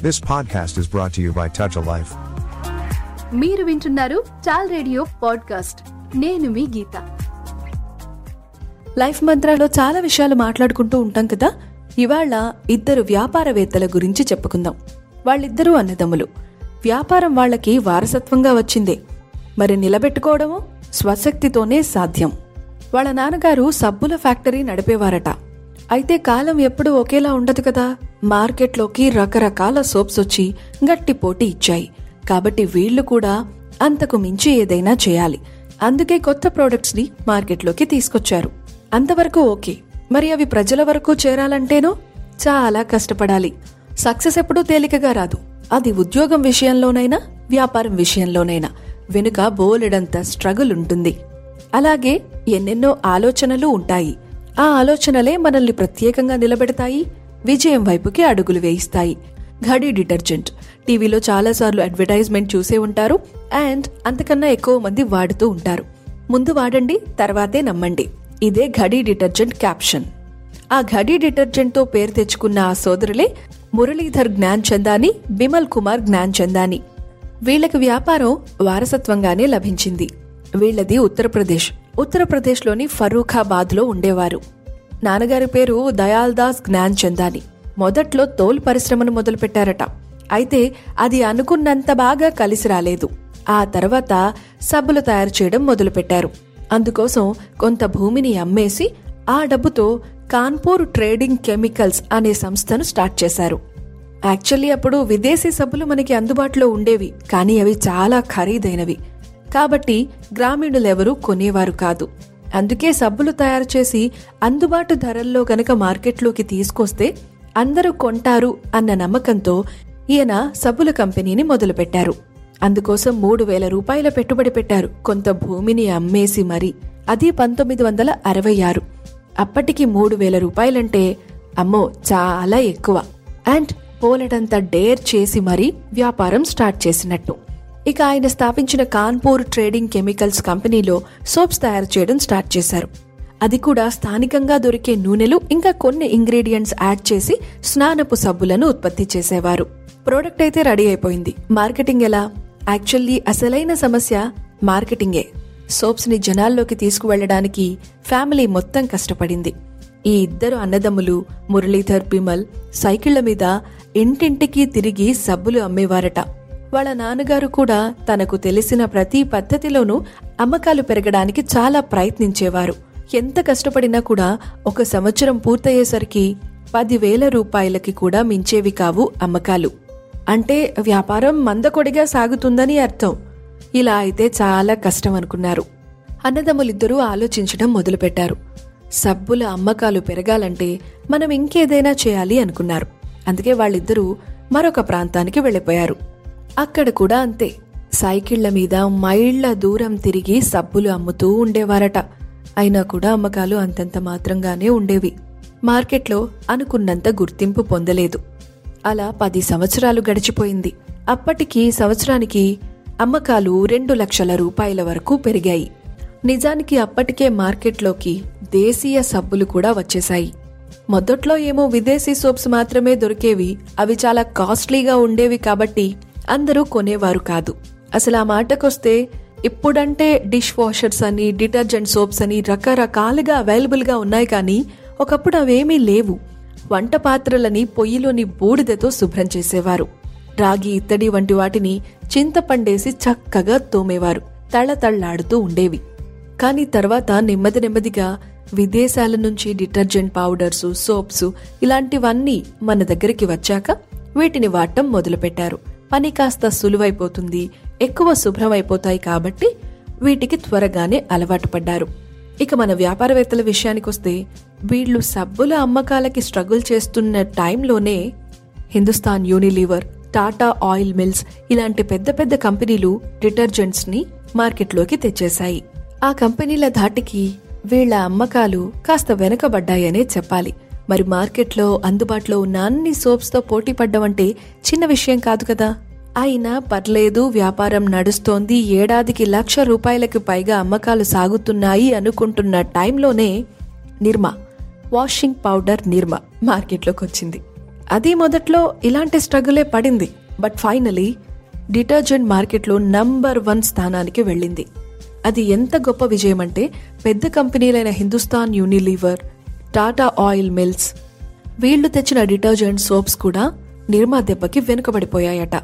This podcast is brought to you by Touch a Life. మీరు వింటున్నారు చాల్ radio podcast నేను మీ గీత. Life మంత్రాలో చాలా విషయాలు మాట్లాడుకుంటూ ఉంటాం కదా? ఇవాళ ఇద్దరు వ్యాపారవేత్తల గురించి చెప్పుకుందాం. వాళ్ళిద్దరూ అన్నదమ్ములు. వ్యాపారం వాళ్ళకి వారసత్వంగా వచ్చిందే. మరి నిలబెట్టుకోవడము స్వశక్తితోనే సాధ్యం. వాళ్ళ నాన్నగారు సబ్బుల ఫ్యాక్టరీ నడిపేవారట. అయితే కాలం ఎప్పుడూ ఒకేలా ఉండదు కదా. మార్కెట్లోకి రకరకాల సోప్స్ వచ్చి గట్టి పోటీ ఇచ్చాయి. కాబట్టి వీళ్ళు కూడా అంతకు మించి ఏదైనా చేయాలి. అందుకే కొత్త ప్రోడక్ట్స్ని మార్కెట్లోకి తీసుకొచ్చారు. అంతవరకు ఓకే. మరి అవి ప్రజల వరకు చేరాలంటేనో? చాలా కష్టపడాలి. సక్సెస్ ఎప్పుడూ తేలికగా రాదు. అది ఉద్యోగం విషయంలోనైనా వ్యాపారం విషయంలోనైనా. వెనుక బోలెడంత స్ట్రగుల్ ఉంటుంది. అలాగే ఎన్నెన్నో ఆలోచనలు ఉంటాయి. ఆ ఆలోచనలే మనల్ని ప్రత్యేకంగా నిలబెడతాయి విజయం వైపుకి అడుగులు వేయిస్తాయి. ఘడి డిటర్జెంట్. టీవీలో చాలాసార్లు అడ్వర్టైజ్మెంట్ చూసే ఉంటారు అండ్ అంతకన్నా ఎక్కువ మంది వాడుతూ ఉంటారు. ముందు వాడండి తర్వాతే నమ్మండి. ఇదే ఘడి డిటర్జెంట్ క్యాప్షన్. ఆ ఘడి డిటర్జెంట్తో పేరు తెచ్చుకున్న ఆ సోదరులే మురళీధర్ జ్ఞాన్ చందాని బిమల్ కుమార్ జ్ఞాన్ చందాని వీళ్ళకి వ్యాపారం వారసత్వంగానే లభించింది. వీళ్ళది ఉత్తరప్రదేశ్. ఉత్తరప్రదేశ్లోని ఫరూఖాబాద్లో ఉండేవారు. నాన్నగారి పేరు దయాల్ దాస్ జ్ఞాన్ చందాని. మొదట్లో తోలు పరిశ్రమను మొదలుపెట్టారట. అయితే అది అనుకున్నంత బాగా కలిసి రాలేదు. ఆ తర్వాత సబ్బులు తయారు చేయడం మొదలుపెట్టారు. అందుకోసం కొంత భూమిని అమ్మేసి ఆ డబ్బుతో కాన్పూర్ ట్రేడింగ్ కెమికల్స్ అనే సంస్థను స్టార్ట్ చేశారు. యాక్చువల్లీ అప్పుడు విదేశీ సబ్బులు మనకి అందుబాటులో ఉండేవి కానీ అవి చాలా ఖరీదైనవి. కాబట్టి గ్రామీణులెవరూ కొనేవారు కాదు. అందుకే సబ్బులు తయారు చేసి అందుబాటు ధరల్లో గనక మార్కెట్లోకి తీసుకొస్తే అందరూ కొంటారు అన్న నమ్మకంతో ఈయన సబ్బుల కంపెనీని మొదలుపెట్టారు. అందుకోసం మూడు వేల రూపాయల పెట్టుబడి పెట్టారు. కొంత భూమిని అమ్మేసి మరి అది పంతొమ్మిది వందల అరవై ఆరు. అప్పటికి మూడు వేల రూపాయలంటే అమ్మో చాలా ఎక్కువ. అండ్ పోలెడంత డేర్ చేసి మరీ వ్యాపారం స్టార్ట్ చేసినట్టు. ఇక ఆయన స్థాపించిన కాన్పూర్ ట్రేడింగ్ కెమికల్స్ కంపెనీలో సోప్స్ తయారు చేయడం స్టార్ట్ చేశారు. అది కూడా స్థానికంగా దొరికే నూనెలు ఇంకా కొన్ని ఇంగ్రీడియంట్స్ యాడ్ చేసి స్నానపు సబ్బులను ఉత్పత్తి చేసేవారు. ప్రోడక్ట్ అయితే రెడీ అయిపోయింది. మార్కెటింగ్ ఎలా? యాక్చువల్లీ అసలైన సమస్య మార్కెటింగే. సోప్స్ని జనాల్లోకి తీసుకువెళ్ళడానికి ఫ్యామిలీ మొత్తం కష్టపడింది. ఈ ఇద్దరు అన్నదమ్ములు మురళీధర్ బిమల్ సైకిళ్ళ మీద ఇంటింటికి తిరిగి సబ్బులు అమ్మేవారట. వాళ్ళ నాన్నగారు కూడా తనకు తెలిసిన ప్రతి పద్ధతిలోనూ అమ్మకాలు పెరగడానికి చాలా ప్రయత్నించేవారు. ఎంత కష్టపడినా కూడా ఒక సంవత్సరం పూర్తయ్యేసరికి పదివేల రూపాయలకి కూడా మించేవి కావు అమ్మకాలు. అంటే వ్యాపారం మందకొడిగా సాగుతుందని అర్థం. ఇలా అయితే చాలా కష్టం అనుకున్నారు. అన్నదమ్ములిద్దరూ ఆలోచించడం మొదలుపెట్టారు. సబ్బుల అమ్మకాలు పెరగాలంటే మనం ఇంకేదైనా చేయాలి అనుకున్నారు. అందుకే వాళ్ళిద్దరూ మరొక ప్రాంతానికి వెళ్ళిపోయారు. అక్కడ కూడా అంతే. సైకిళ్ళ మీద మైళ్ళ దూరం తిరిగి సబ్బులు అమ్ముతూ ఉండేవారట. అయినా కూడా అమ్మకాలు అంతంత మాత్రంగానే ఉండేవి. మార్కెట్లో అనుకున్నంత గుర్తింపు పొందలేదు. అలా పది సంవత్సరాలు గడిచిపోయింది. అప్పటికి సంవత్సరానికి అమ్మకాలు రెండు లక్షల రూపాయల వరకు పెరిగాయి. నిజానికి అప్పటికే మార్కెట్లోకి దేశీయ సబ్బులు కూడా వచ్చేశాయి. మొదట్లో ఏమో విదేశీ సోప్స్ మాత్రమే దొరికేవి. అవి చాలా కాస్ట్లీగా ఉండేవి కాబట్టి అందరూ కొనేవారు కాదు. అసలు ఆ మాటకొస్తే ఇప్పుడంటే డిష్ వాషర్స్ అని డిటర్జెంట్ సోప్స్ అని రకరకాలుగా అవైలబుల్గా ఉన్నాయి కానీ ఒకప్పుడు అవేమీ లేవు. వంట పాత్రలని పొయ్యిలోని బూడిదతో శుభ్రం చేసేవారు. రాగి ఇత్తడి వంటి వాటిని చింతపండేసి చక్కగా తోమేవారు. తళతళ్ళాడుతూ ఉండేవి. కానీ తర్వాత నెమ్మది నెమ్మదిగా విదేశాల నుంచి డిటర్జెంట్ పౌడర్సు సోప్సు ఇలాంటివన్నీ మన దగ్గరికి వచ్చాక వీటిని వాడటం మొదలుపెట్టారు. పని కాస్త సులువైపోతుంది ఎక్కువ శుభ్రమైపోతాయి కాబట్టి వీటికి త్వరగానే అలవాటు పడ్డారు. ఇక మన వ్యాపారవేత్తల విషయానికొస్తే వీళ్ళు సబ్బుల అమ్మకాలకి స్ట్రగుల్ చేస్తున్న టైంలోనే Hindustan Unilever Tata oil mills ఇలాంటి పెద్ద పెద్ద కంపెనీలు డిటర్జెంట్స్ని మార్కెట్లోకి తెచ్చేశాయి. ఆ కంపెనీల ధాటికి వీళ్ళ అమ్మకాలు కాస్త వెనకబడ్డాయనే చెప్పాలి. మరి మార్కెట్లో అందుబాటులో ఉన్న అన్ని సోప్స్తో పోటీ పడ్డం అంటే చిన్న విషయం కాదు కదా. అయినా పర్లేదు వ్యాపారం నడుస్తోంది ఏడాదికి లక్ష రూపాయలకు పైగా అమ్మకాలు సాగుతున్నాయి అనుకుంటున్న టైంలోనే నిర్మ వాషింగ్ పౌడర్ నిర్మ మార్కెట్లోకి వచ్చింది అది మొదట్లో ఇలాంటి స్ట్రగులే పడింది బట్ ఫైనలీ డిటర్జెంట్ మార్కెట్లో నంబర్ వన్ స్థానానికి వెళ్ళింది. అది ఎంత గొప్ప విజయం అంటే పెద్ద కంపెనీలైన Hindustan Unilever Tata oil mills. వీళ్ళు తెచ్చిన డిటర్జెంట్ సోప్స్ కూడా నిర్మా దెబ్బకి వెనుకబడిపోయాయట.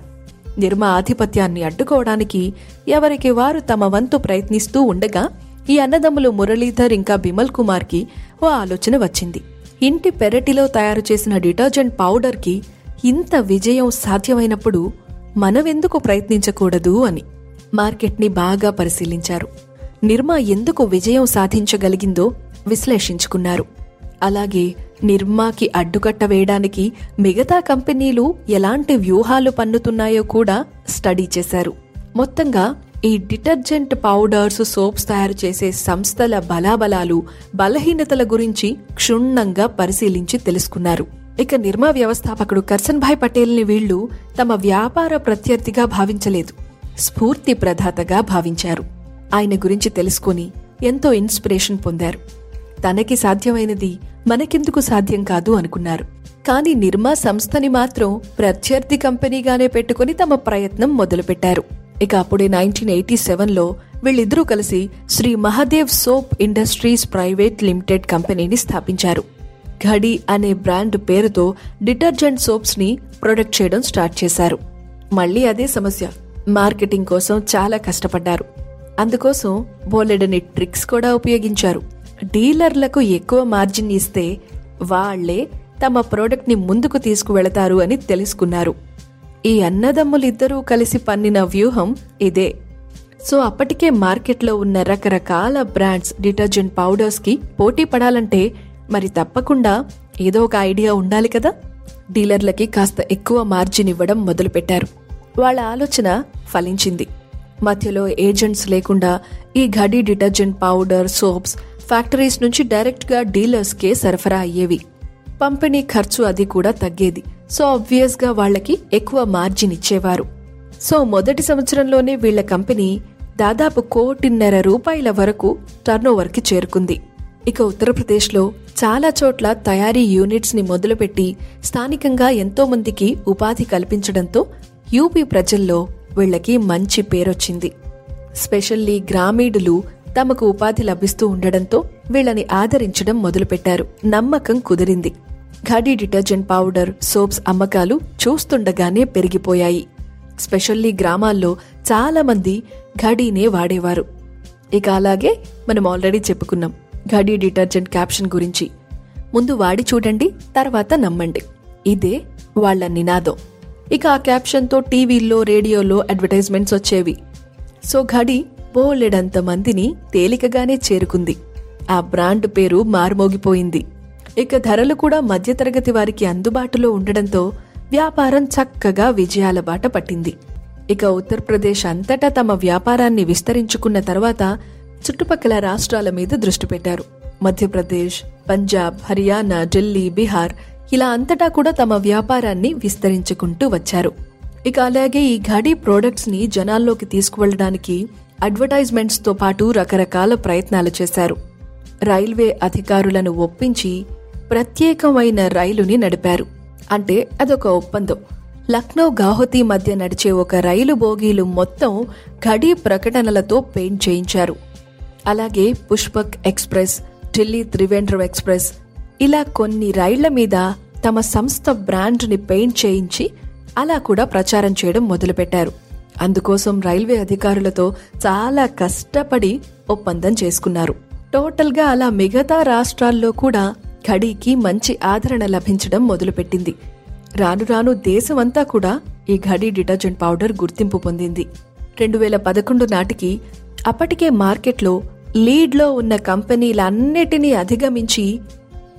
నిర్మా ఆధిపత్యాన్ని అడ్డుకోవడానికి ఎవరికి వారు తమ వంతు ప్రయత్నిస్తూ ఉండగా ఈ అన్నదమ్ములు మురళీధర్ ఇంకా బిమల్ కుమార్కి ఓ ఆలోచన వచ్చింది. ఇంటి పెరటిలో తయారు చేసిన డిటర్జెంట్ పౌడర్కి ఇంత విజయం సాధ్యమైనప్పుడు మనమెందుకు ప్రయత్నించకూడదు అని మార్కెట్ని బాగా పరిశీలించారు. నిర్మా ఎందుకు విజయం సాధించగలిగిందో విశ్లేషించుకున్నారు. అలాగే నిర్మాకి అడ్డుకట్ట వేయడానికి మిగతా కంపెనీలు ఎలాంటి వ్యూహాలు పన్నుతున్నాయో కూడా స్టడీ చేశారు. మొత్తంగా ఈ డిటర్జెంట్ పౌడర్స్ సోప్స్ తయారు చేసే సంస్థల బలాబలాలు బలహీనతల గురించి క్షుణ్ణంగా పరిశీలించి తెలుసుకున్నారు. ఇక నిర్మా వ్యవస్థాపకుడు కర్సన్ భాయ్ పటేల్ని వీళ్ళు తమ వ్యాపార ప్రత్యర్థిగా భావించలేదు స్ఫూర్తి ప్రదాతగా భావించారు. ఆయన గురించి తెలుసుకుని ఎంతో ఇన్స్పిరేషన్ పొందారు. తనకి సాధ్యమైనది మనకెందుకు సాధ్యం కాదు అనుకున్నారు. కానీ నిర్మా సంస్థని మాత్రం ప్రత్యర్థి కంపెనీగానే పెట్టుకుని తమ ప్రయత్నం మొదలుపెట్టారు. ఇక అప్పుడే నైన్టీన్ ఎయిటీ సెవెన్లో వీళ్ళిద్దరూ కలిసి Shri Mahadev soap industries private limited కంపెనీని స్థాపించారు. ఘడి అనే బ్రాండ్ పేరుతో డిటర్జెంట్ సోప్స్ని ప్రొడక్ట్ చేయడం స్టార్ట్ చేశారు. మళ్ళీ అదే సమస్య. మార్కెటింగ్ కోసం చాలా కష్టపడ్డారు. అందుకోసం బోలెడని ట్రిక్స్ కూడా ఉపయోగించారు. డీలర్లకు ఎక్కువ మార్జిన్ ఇస్తే వాళ్ళే తమ ప్రోడక్ట్ని ముందుకు తీసుకువెళతారు అని తెలుసుకున్నారు. ఈ అన్నదమ్ములిద్దరూ కలిసి పన్నిన వ్యూహం ఇదే. సో అప్పటికే మార్కెట్లో ఉన్న రకరకాల బ్రాండ్స్ డిటర్జెంట్ పౌడర్స్కి పోటీ పడాలంటే మరి తప్పకుండా ఏదో ఒక ఐడియా ఉండాలి కదా? డీలర్లకి కాస్త ఎక్కువ మార్జిన్ ఇవ్వడం మొదలుపెట్టారు. వాళ్ళ ఆలోచన ఫలించింది. మధ్యలో ఏజెంట్స్ లేకుండా ఈ Ghadi detergent powder soaps factories నుంచి డైరెక్ట్గా డీలర్స్కే సరఫరా అయ్యేవి. పంపిణీ ఖర్చు అది కూడా తగ్గేది. సో ఆబ్వియస్గా వాళ్ళకి ఎక్కువ మార్జిన్ ఇచ్చేవారు. సో మొదటి సంవత్సరంలోనే వీళ్ళ కంపెనీ దాదాపు కోటిన్నర రూపాయల వరకు టర్నోవర్కి చేరుకుంది. ఇక ఉత్తరప్రదేశ్లో చాలా చోట్ల తయారీ యూనిట్స్ని మొదలుపెట్టి స్థానికంగా ఎంతో మందికి ఉపాధి కల్పించడంతో యూపీ ప్రజల్లో వీళ్ళకి మంచి పేరొచ్చింది. స్పెషల్లీ గ్రామీణులు తమకు ఉపాధి లభిస్తూ ఉండడంతో వీళ్ళని ఆదరించడం మొదలుపెట్టారు. నమ్మకం కుదిరింది. ఘడి డిటర్జెంట్ పౌడర్ సోప్స్ అమ్మకాలు చూస్తుండగానే పెరిగిపోయాయి. స్పెషల్లీ గ్రామాల్లో చాలామంది ఘడీనే వాడేవారు. ఇక అలాగే మనం ఆల్రెడీ చెప్పుకున్నాం ఘడి డిటర్జెంట్ క్యాప్షన్ గురించి. ముందు వాడి చూడండి తర్వాత నమ్మండి. ఇదే వాళ్ళ నినాదం. ఇక ఆ క్యాప్షన్తో టీవీల్లో రేడియోలో అడ్వర్టైజ్మెంట్స్ వచ్చేవి. సో ఘడి బోలెడంత మందిని తేలికగానే చేరుకుంది. ఆ బ్రాండ్ పేరు మారుమోగిపోయింది. ఇక ధరలు కూడా మధ్యతరగతి వారికి అందుబాటులో ఉండడంతో వ్యాపారం చక్కగా విజయాల బాట పట్టింది. ఇక ఉత్తరప్రదేశ్ అంతటా తమ వ్యాపారాన్ని విస్తరించుకున్న తర్వాత చుట్టుపక్కల రాష్ట్రాల మీద దృష్టి పెట్టారు. మధ్యప్రదేశ్ పంజాబ్ హర్యానా ఢిల్లీ బీహార్ ఇలా అంతటా కూడా తమ వ్యాపారాన్ని విస్తరించుకుంటూ వచ్చారు. ఇక అలాగే ఈ ఘడి ప్రోడక్ట్స్ని జనాల్లోకి తీసుకువెళ్ళడానికి అడ్వర్టైజ్మెంట్స్తో పాటు రకరకాల ప్రయత్నాలు చేశారు. రైల్వే అధికారులను ఒప్పించి ప్రత్యేకమైన రైలుని నడిపారు. అంటే అదొక ఒప్పందం. లక్నో గాహుతి మధ్య నడిచే ఒక రైలు బోగీలు మొత్తం ఘడీ ప్రకటనలతో పెయింట్ చేయించారు. అలాగే పుష్పక్ ఎక్స్ప్రెస్ ఢిల్లీ త్రివేంద్రం ఎక్స్ప్రెస్ ఇలా కొన్ని రైళ్ళ మీద తమ సంస్థ బ్రాండ్ని పెయింట్ చేయించి అలా కూడా ప్రచారం చేయడం మొదలుపెట్టారు. అందుకోసం రైల్వే అధికారులతో చాలా కష్టపడి ఒప్పందం చేసుకున్నారు. టోటల్గా అలా మిగతా రాష్ట్రాల్లో కూడా ఘడీకి మంచి ఆదరణ లభించడం మొదలుపెట్టింది. రాను రాను దేశమంతా కూడా ఈ ఘడీ డిటర్జెంట్ పౌడర్ గుర్తింపు పొందింది. రెండు వేల పదకొండు నాటికి అప్పటికే మార్కెట్లో లీడ్లో ఉన్న కంపెనీలన్నిటినీ అధిగమించి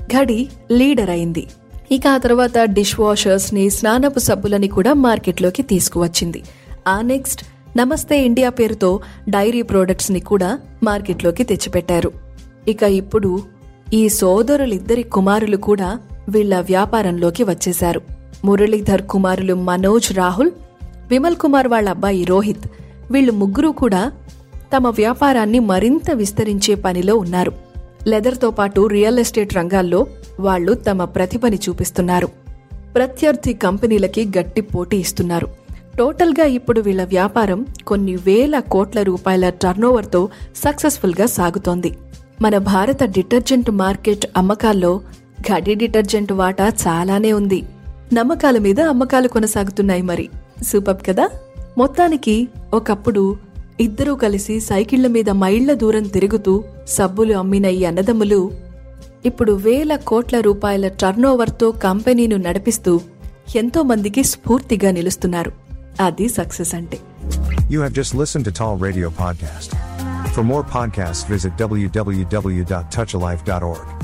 ఘడి లీడర్ అయింది. ఇక ఆ తర్వాత డిష్ వాషర్స్ని స్నానపు సబ్బులని కూడా మార్కెట్లోకి తీసుకువచ్చింది. ఆ నెక్స్ట్ నమస్తే ఇండియా పేరుతో డైరీ ప్రోడక్ట్స్ని కూడా మార్కెట్లోకి తెచ్చిపెట్టారు. ఇక ఇప్పుడు ఈ సోదరులిద్దరి కుమారులు కూడా వీళ్ళ వ్యాపారంలోకి వచ్చేశారు. మురళీధర్ కుమారులు మనోజ్ రాహుల్ విమల్ కుమార్ వాళ్ళ అబ్బాయి రోహిత్ వీళ్ళు ముగ్గురు కూడా తమ వ్యాపారాన్ని మరింత విస్తరించే పనిలో ఉన్నారు. లెదర్తో పాటు రియల్ ఎస్టేట్ రంగాల్లో వాళ్ళు తమ ప్రతిభని చూపిస్తున్నారు. ప్రత్యర్థి కంపెనీలకి గట్టి పోటీ ఇస్తున్నారు. టోటల్గా ఇప్పుడు వీళ్ళ వ్యాపారం కొన్ని వేల కోట్ల రూపాయల టర్నోవర్తో సక్సెస్ఫుల్గా సాగుతోంది. మన భారత డిటర్జెంట్ మార్కెట్ అమ్మకాల్లో గడి డిటర్జెంట్ వాటా చాలానే ఉంది. నమ్మకాల మీద అమ్మకాలు కొనసాగుతున్నాయి మరి. సూపర్ కదా? మొత్తానికి ఒకప్పుడు ఇద్దరూ కలిసి సైకిళ్ళ మీద మైళ్ళ దూరం తిరుగుతూ సబ్బులు అమ్మిన ఈ అన్నదమ్ములు ఇప్పుడు వేల కోట్ల రూపాయల టర్నోవర్తో కంపెనీను నడిపిస్తూ ఎంతో మందికి స్ఫూర్తిగా నిలుస్తున్నారు. అది సక్సెస్ అంటే You have just listened to Tall Radio Podcast. For more podcasts, visit www.touchalife.org.